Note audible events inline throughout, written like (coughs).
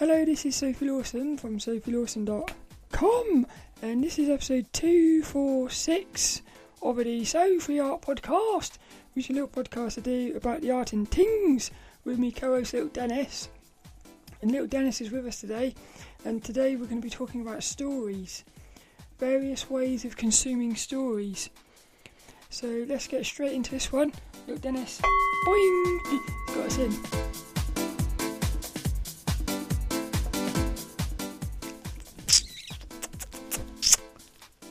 Hello, this is Sophie Lawson from sophielawson.com, and this is episode 246 of the Sophie Art Podcast, which is a little podcast I do about the art and things with me co host Little Dennis. And Little Dennis is with us today, and today we're going to be talking about stories, various ways of consuming stories. So let's get straight into this one. Little Dennis, boing, got us in.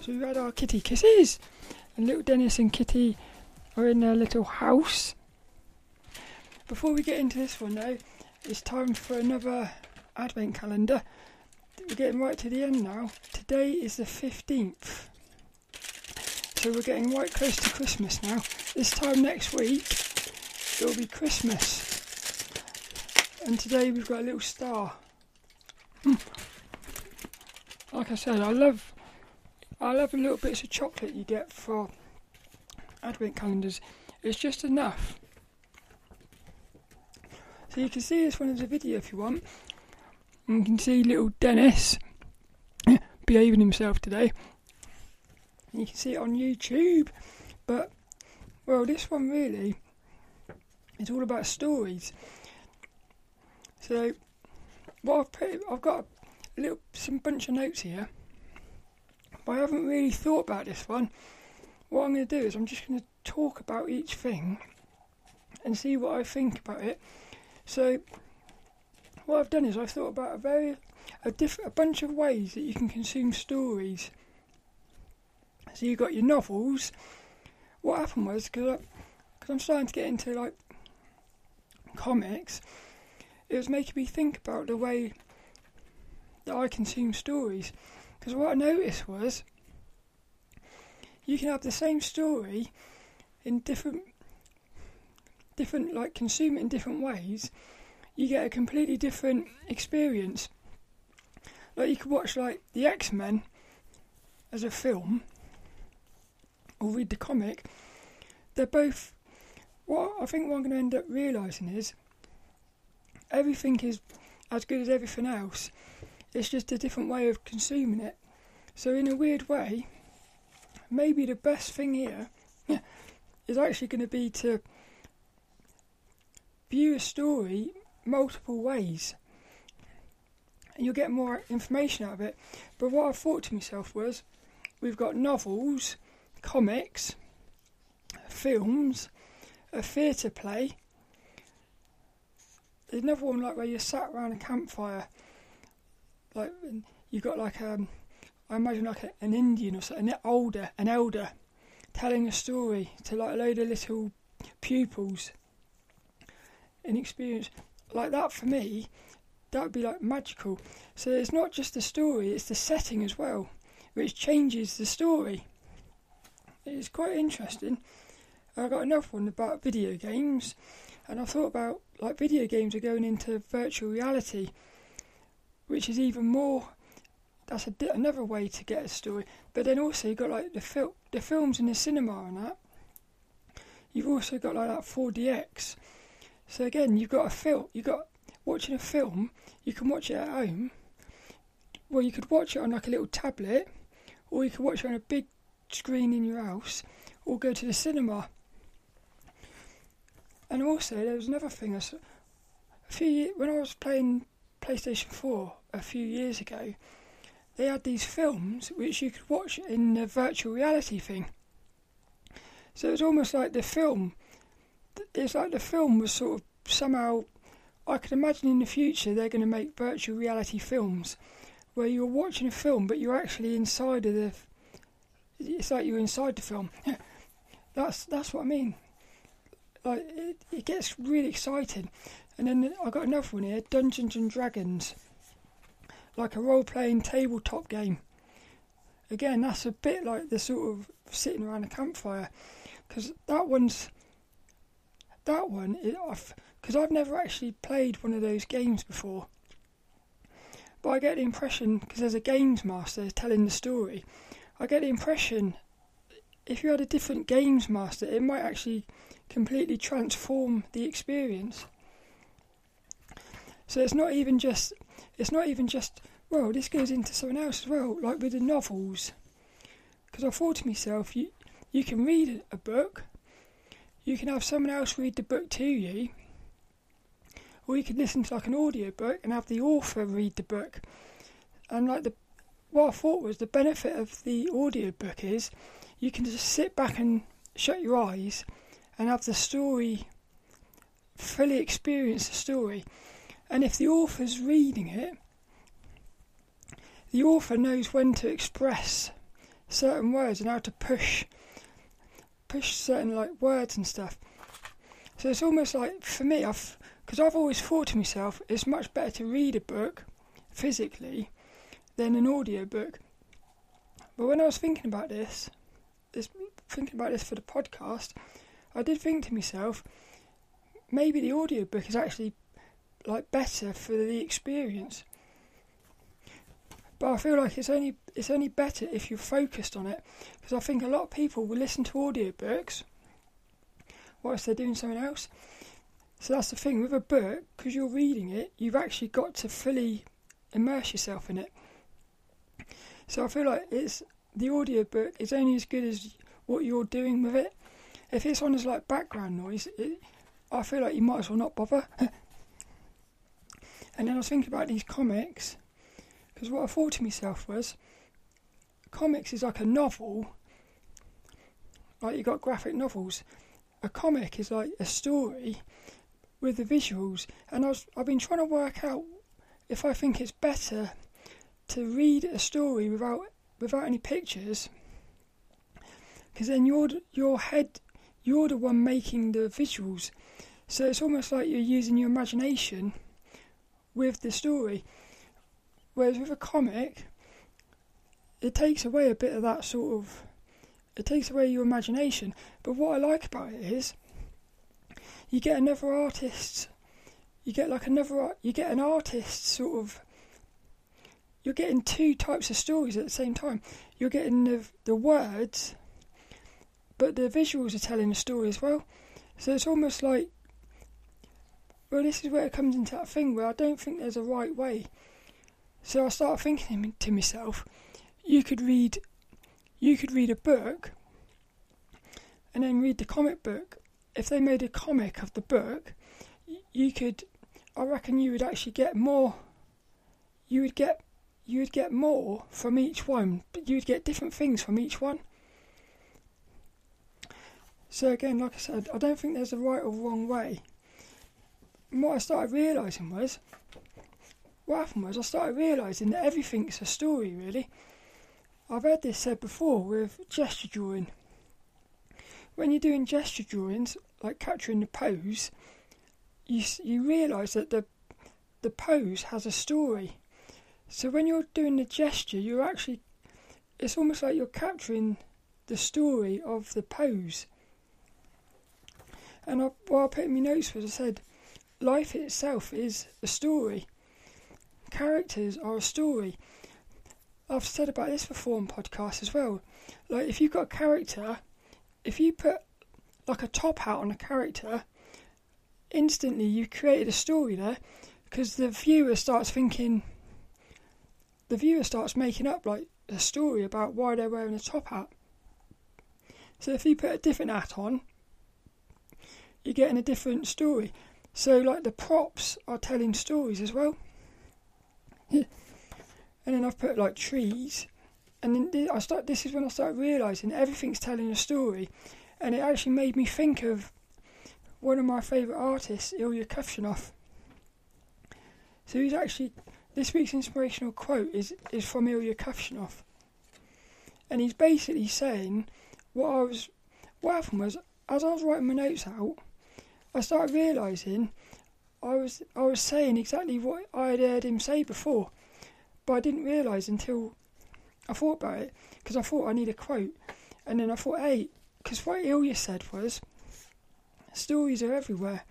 We had our kitty kisses, and little Dennis and Kitty are in their little house. Before we get into this one, though, it's time for another advent calendar. We're getting right to the end now. Today is the 15th. So we're getting right close to Christmas now. This time next week, it'll be Christmas. And today we've got a little star. Hmm. Like I said, I love I love the little bits of chocolate you get for advent calendars. It's just enough. So you can see this one as a video if you want. You can see little Dennis (coughs) behaving himself today. You can see it on YouTube. But, well, this one really is all about stories. So, what I've put, I've got a little, some bunch of notes here. But I haven't really thought about this one. What I'm going to do is I'm just going to talk about each thing and see what I think about it. So, what I've done is I've thought about a very a diff- a bunch of ways that you can consume stories. So you've got your novels. What happened was because because I'm starting to get into like comics, it was making me think about the way that I consume stories. Because what I noticed was you can have the same story in different different like consume it in different ways you get a completely different experience. Like you could watch like the x-men as a film or read the comic. They're both what i think what i'm going to end up realizing is everything is as good as everything else. It's just a different way of consuming it so in a weird way maybe the best thing here is actually going to be to view a story multiple ways and you'll get more information out of it. But what I thought to myself was we've got novels, comics, films, a theatre play. There's another one like where you're sat around a campfire, like you've got like um, I imagine like a, an Indian or an older, an elder, telling a story to like a load of little pupils. An experience like that for me, that would be like magical. So it's not just the story; it's the setting as well, which changes the story. It's quite interesting. I got another one about video games, and I thought about like video games are going into virtual reality, which is even more that's a, another way to get a story. But then also you've got like the fil- the films in the cinema and that. You've also got like that 4DX. So again, you've got a film. You got watching a film. You can watch it at home. Well, you could watch it on like a little tablet, or you could watch it on a big screen in your house, or go to the cinema. And also, there was another thing. A few when I was playing PlayStation 4 a few years ago, they had these films which you could watch in the virtual reality thing. So it's almost like the film. It's like the film was sort of somehow. I could imagine in the future they're going to make virtual reality films where you're watching a film but you're actually inside of the. It's like you're inside the film. (laughs) that's that's what I mean. Like it, it gets really exciting, and then I got another one here: Dungeons and Dragons like a role playing tabletop game. Again, that's a bit like the sort of sitting around a campfire because that one's that one because I've never actually played one of those games before. But I get the impression because there's a games master telling the story. I get the impression if you had a different games master, it might actually completely transform the experience. So it's not even just it's not even just well. This goes into something else as well, like with the novels. Because I thought to myself, you you can read a book, you can have someone else read the book to you, or you can listen to like an audio book and have the author read the book. And like the what I thought was the benefit of the audio book is you can just sit back and shut your eyes and have the story fully experience the story. And if the author's reading it, the author knows when to express certain words and how to push push certain like words and stuff. So it's almost like for me, I've because I've always thought to myself, it's much better to read a book physically than an audio book. But when I was thinking about this, this thinking about this for the podcast, I did think to myself, maybe the audio book is actually like better for the experience. But I feel like it's only it's only better if you're focused on it because I think a lot of people will listen to audiobooks whilst they're doing something else. So that's the thing with a book because you're reading it, you've actually got to fully immerse yourself in it. So I feel like it's the audiobook is only as good as what you're doing with it. If it's on as like background noise, it, I feel like you might as well not bother. (laughs) and then I was thinking about these comics because what I thought to myself was, comics is like a novel. Like you got graphic novels. A comic is like a story with the visuals, and I was I've been trying to work out if I think it's better to read a story without without any pictures, because then you're your head you're the one making the visuals, so it's almost like you're using your imagination with the story. Whereas with a comic, it takes away a bit of that sort of. It takes away your imagination. But what I like about it is, you get another artist. You get like another. You get an artist sort of. You're getting two types of stories at the same time. You're getting the the words, but the visuals are telling a story as well. So it's almost like. Well, this is where it comes into that thing where I don't think there's a right way so I started thinking to myself, you could read, you could read a book, and then read the comic book. If they made a comic of the book, you could, I reckon, you would actually get more. You would get, you would get more from each one, but you would get different things from each one. So again, like I said, I don't think there's a right or wrong way. And what I started realising was what happened was I started realising that everything's a story, really. I've heard this said before with gesture drawing. When you're doing gesture drawings, like capturing the pose, you you realise that the the pose has a story. So when you're doing the gesture, you're actually it's almost like you're capturing the story of the pose. And I, what I put in my notes was I said, life itself is a story characters or a story. I've said about this before on podcasts as well. Like if you've got a character, if you put like a top hat on a character, instantly you've created a story there because the viewer starts thinking the viewer starts making up like a story about why they're wearing a top hat. So if you put a different hat on, you're getting a different story. So like the props are telling stories as well. (laughs) and then I've put like trees, and then I start. This is when I started realizing everything's telling a story, and it actually made me think of one of my favourite artists, Ilya Kuvshinov. So he's actually this week's inspirational quote is is from Ilya Kuvshinov, and he's basically saying what I was. What happened was as I was writing my notes out, I started realising I was I was saying exactly what I had heard him say before, but I didn't realise until I thought about it because I thought I need a quote, and then I thought, hey, because what Ilya said was, stories are everywhere,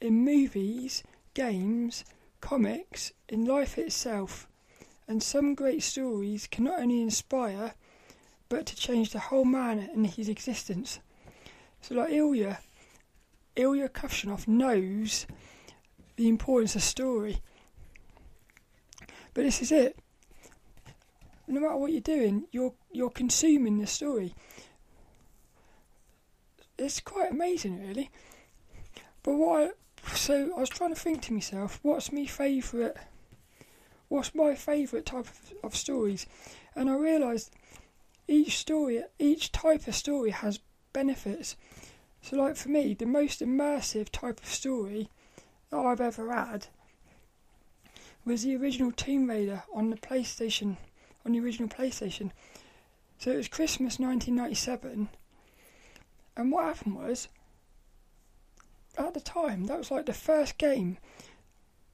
in movies, games, comics, in life itself, and some great stories can not only inspire, but to change the whole man and his existence. So, like Ilya, Ilya Kuvshinov knows the importance of story. But this is it. No matter what you're doing, you're you're consuming the story. It's quite amazing, really. But what? I, so I was trying to think to myself, what's my favourite? What's my favourite type of, of stories? And I realised each story, each type of story has benefits. So, like for me, the most immersive type of story that I've ever had was the original Tomb Raider on the PlayStation, on the original PlayStation. So it was Christmas 1997, and what happened was, at the time, that was like the first game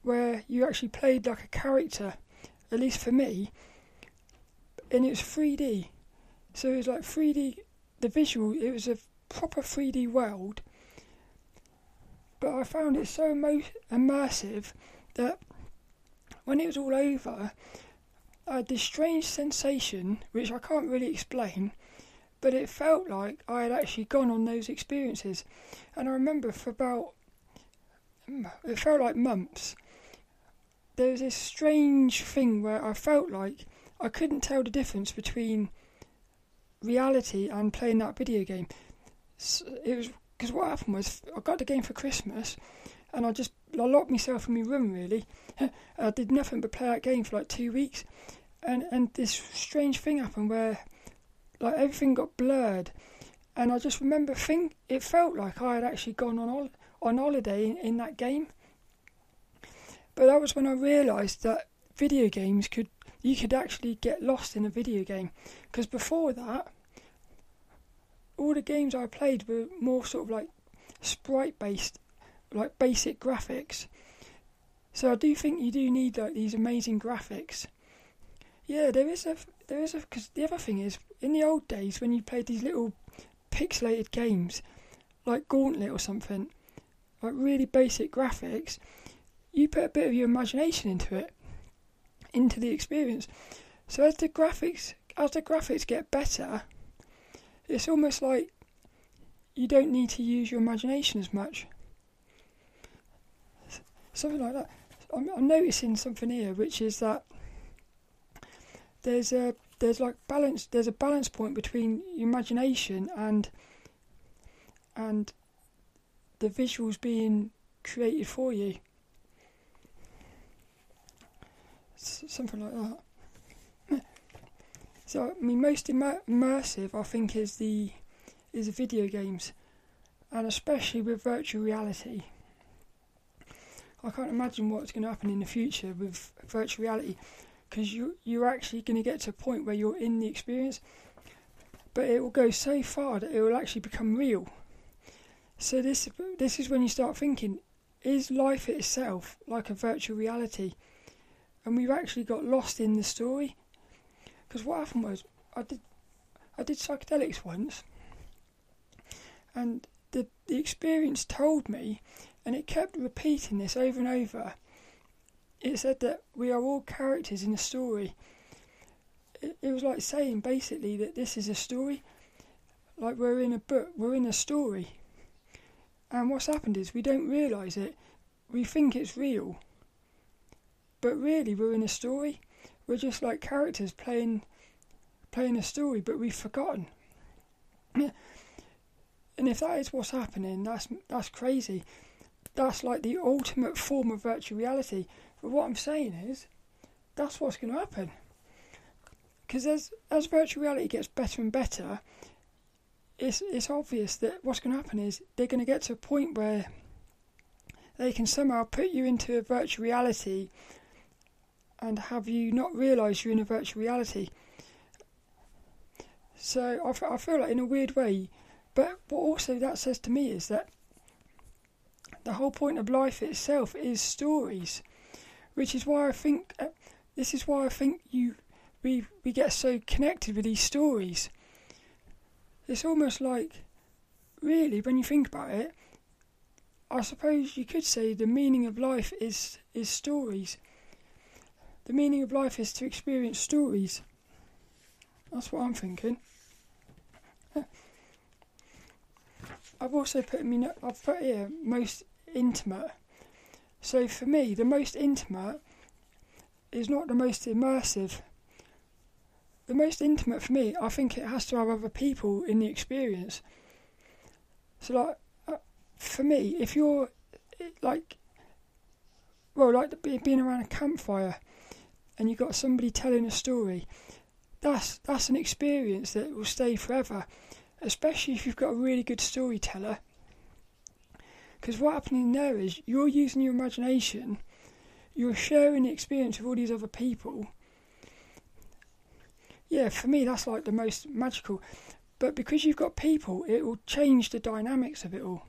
where you actually played like a character, at least for me, and it was 3D. So it was like 3D, the visual, it was a proper 3D world. But I found it so emo- immersive that when it was all over, I had this strange sensation, which I can't really explain, but it felt like I had actually gone on those experiences. And I remember for about, it felt like months, there was this strange thing where I felt like I couldn't tell the difference between reality and playing that video game. It was because what happened was I got the game for Christmas, and I just I locked myself in my room. Really, (laughs) I did nothing but play that game for like two weeks, and and this strange thing happened where like everything got blurred, and I just remember think it felt like I had actually gone on on holiday in, in that game. But that was when I realised that video games could you could actually get lost in a video game because before that all the games I played were more sort of like sprite based like basic graphics so I do think you do need like these amazing graphics yeah there is a there is a because the other thing is in the old days when you played these little pixelated games like Gauntlet or something like really basic graphics you put a bit of your imagination into it into the experience. So as the graphics as the graphics get better, it's almost like you don't need to use your imagination as much. Something like that. I'm, I'm noticing something here, which is that there's a there's like balance. There's a balance point between imagination and and the visuals being created for you. something like that. So, I mean, most immer- immersive, I think, is the is the video games, and especially with virtual reality. I can't imagine what's going to happen in the future with virtual reality, because you you're actually going to get to a point where you're in the experience, but it will go so far that it will actually become real. So this this is when you start thinking: Is life itself like a virtual reality? and we've actually got lost in the story. Because what happened was, I did, I did psychedelics once, and the the experience told me, and it kept repeating this over and over. It said that we are all characters in a story. It, it was like saying basically that this is a story, like we're in a book, we're in a story. And what's happened is we don't realise it. We think it's real but really, we're in a story. We're just like characters playing playing a story, but we've forgotten. and if that is what's happening, that's that's crazy. That's like the ultimate form of virtual reality. But what I'm saying is, that's what's going to happen. Because as as virtual reality gets better and better, it's it's obvious that what's going to happen is they're going to get to a point where they can somehow put you into a virtual reality and have you not realised you're in a virtual reality? So I, f- I feel like in a weird way, but what also that says to me is that the whole point of life itself is stories, which is why I think uh, this is why I think you we we get so connected with these stories. It's almost like, really, when you think about it, I suppose you could say the meaning of life is is stories. The meaning of life is to experience stories. That's what I'm thinking. (laughs) I've also put me. I've put here most intimate. So for me, the most intimate is not the most immersive. The most intimate for me, I think it has to have other people in the experience. So, like, uh, for me, if you're like, well, like being around a campfire, and you've got somebody telling a story, that's that's an experience that will stay forever, especially if you've got a really good storyteller. Because what happening there is you're using your imagination, you're sharing the experience with all these other people. Yeah, for me that's like the most magical. But because you've got people, it will change the dynamics of it all.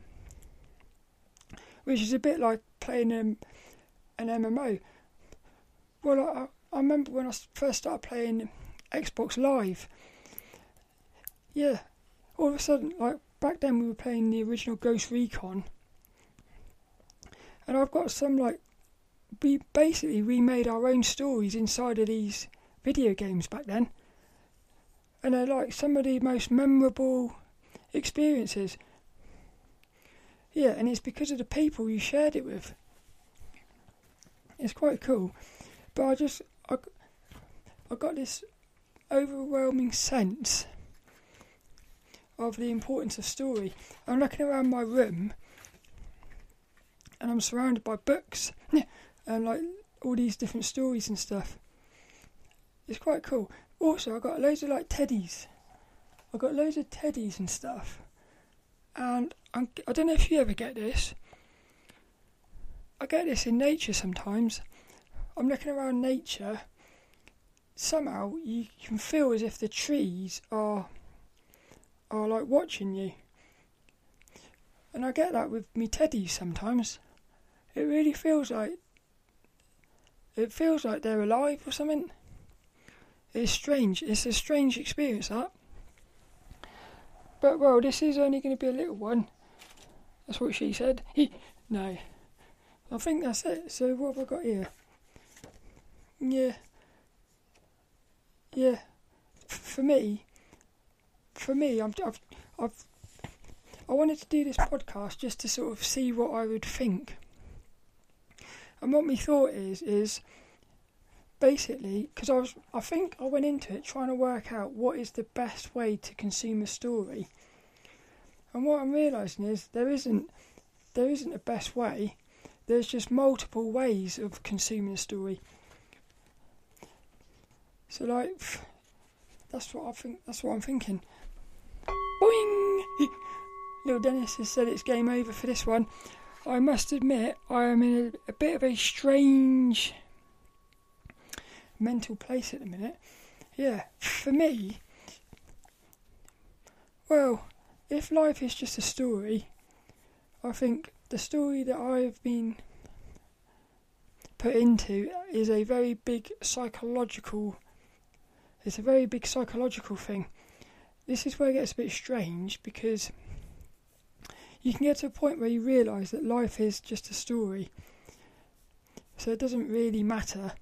Which is a bit like playing um, an MMO. Well, I, I remember when I first started playing Xbox Live. Yeah, all of a sudden, like back then, we were playing the original Ghost Recon, and I've got some like we basically remade our own stories inside of these video games back then, and they're like some of the most memorable experiences. Yeah, and it's because of the people you shared it with. It's quite cool, but I just I, I got this overwhelming sense of the importance of story. I'm looking around my room and I'm surrounded by books (laughs) and like all these different stories and stuff. It's quite cool. Also, I got loads of like teddies. I got loads of teddies and stuff. And I'm, I do not know if you ever get this. I get this in nature sometimes. I'm looking around nature somehow you can feel as if the trees are are like watching you. And I get that with me teddies sometimes. It really feels like it feels like they're alive or something. It's strange. It's a strange experience that. But well, this is only going to be a little one. That's what she said. no, I think that's it. So what have I got here? Yeah yeah, for me, for me, I'm, I've, I've, I wanted to do this podcast just to sort of see what I would think. And what my thought is is basically because I was, I think I went into it trying to work out what is the best way to consume a story. And what I'm realizing is there isn't, there isn't a best way. There's just multiple ways of consuming a story. So like, that's what I think. That's what I'm thinking. Boing! (laughs) Little Dennis has said it's game over for this one. I must admit, I am in a, a bit of a strange mental place at the minute. Yeah, for me, well, if life is just a story, I think the story that I've been put into is a very big psychological it's a very big psychological thing. This is where it gets a bit strange because you can get to a point where you realise that life is just a story. So it doesn't really matter.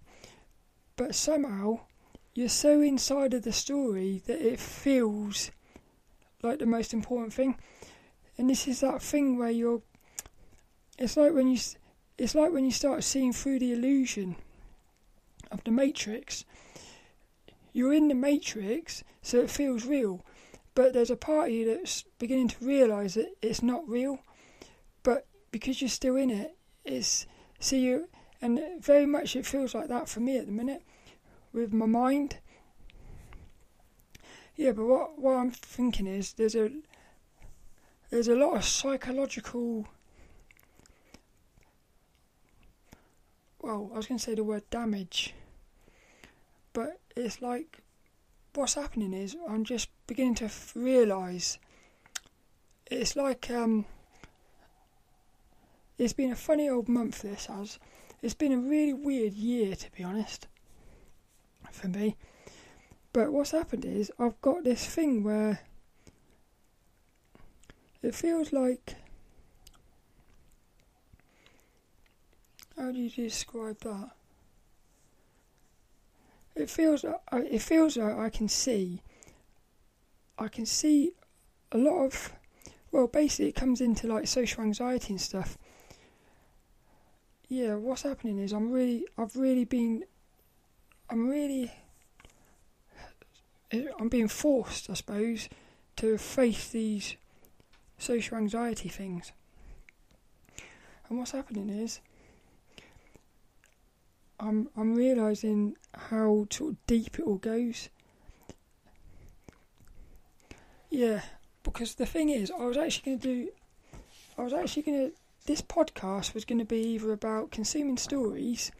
But somehow you're so inside of the story that it feels like the most important thing. And this is that thing where you're it's like when you it's like when you start seeing through the illusion of the matrix you're in the matrix, so it feels real. But there's a party that's beginning to realise that it's not real. But because you're still in it, it's see you, and very much it feels like that for me at the minute with my mind. Yeah, but what what I'm thinking is there's a there's a lot of psychological. Well, I was going to say the word damage, but it's like what's happening is I'm just beginning to realise it's like um, it's been a funny old month. This has it's been a really weird year to be honest for me. But what's happened is I've got this thing where it feels like how do you describe that? It feels uh, it feels like I can see I can see a lot of well basically it comes into like social anxiety and stuff yeah what's happening is I'm really I've really been I'm really, I'm being forced, I suppose, to face these social anxiety things. And what's happening is, I'm I'm realizing how sort of deep it all goes. Yeah, because the thing is, I was actually going to do, I was actually going to, this podcast was going to be either about consuming stories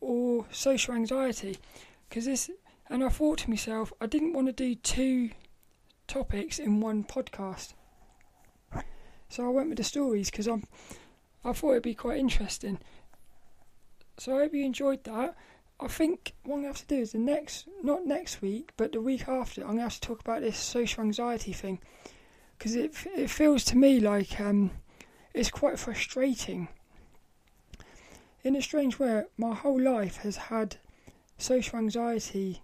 or social anxiety, because this, and I thought to myself, I didn't want to do two topics in one podcast. So I went with the stories because I'm, I thought it'd be quite interesting. So I hope you enjoyed that. I think what I'm going to have to do is the next, not next week, but the week after, I'm going to have to talk about this social anxiety thing. Because it, it feels to me like um, it's quite frustrating. In a strange way, my whole life has had social anxiety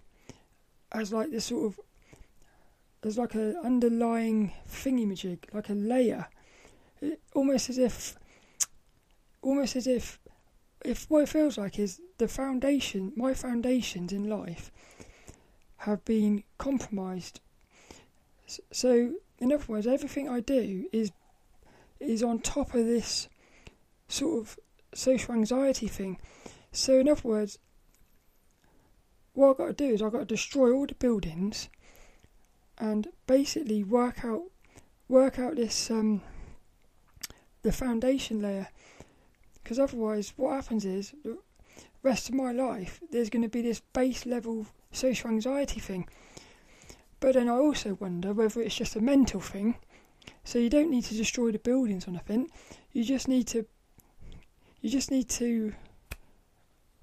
as like this sort of, as like an underlying thingy-majig, like a layer. It, almost as if, almost as if if what it feels like is the foundation, my foundations in life have been compromised. So, in other words, everything I do is is on top of this sort of social anxiety thing. So, in other words, what I've got to do is I've got to destroy all the buildings and basically work out work out this um, the foundation layer because otherwise, what happens is the rest of my life there's going to be this base level social anxiety thing. But then I also wonder whether it's just a mental thing. So you don't need to destroy the buildings or nothing. You just need to. You just need to.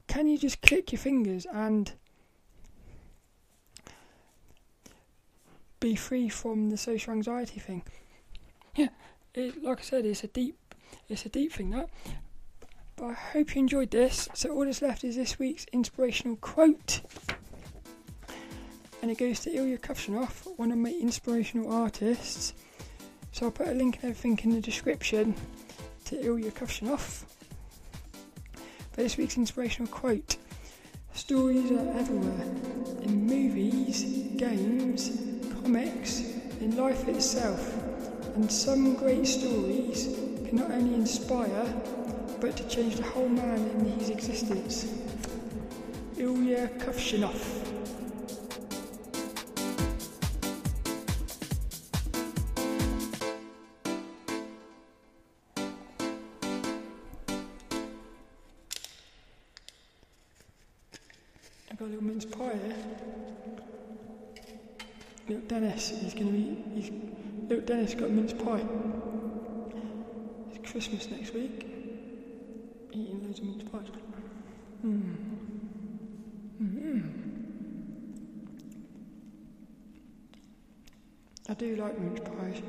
Can you just click your fingers and be free from the social anxiety thing? Yeah, it, like I said, it's a deep, it's a deep thing that. But I hope you enjoyed this. So all that's left is this week's inspirational quote. And it goes to Ilya Kuvshinov, one of my inspirational artists. So I'll put a link and everything in the description to Ilya Kuvshinov. But this week's inspirational quote Stories are everywhere in movies, games, comics, in life itself. And some great stories can not only inspire but to change the whole man in his existence. Ilya Kuvshinov. I've got a little mince pie here. Little Dennis, he's to be. He's, little Dennis got a mince pie. It's Christmas next week eating loads of mince pies. Mm. Mm-hmm. I do like mince pies.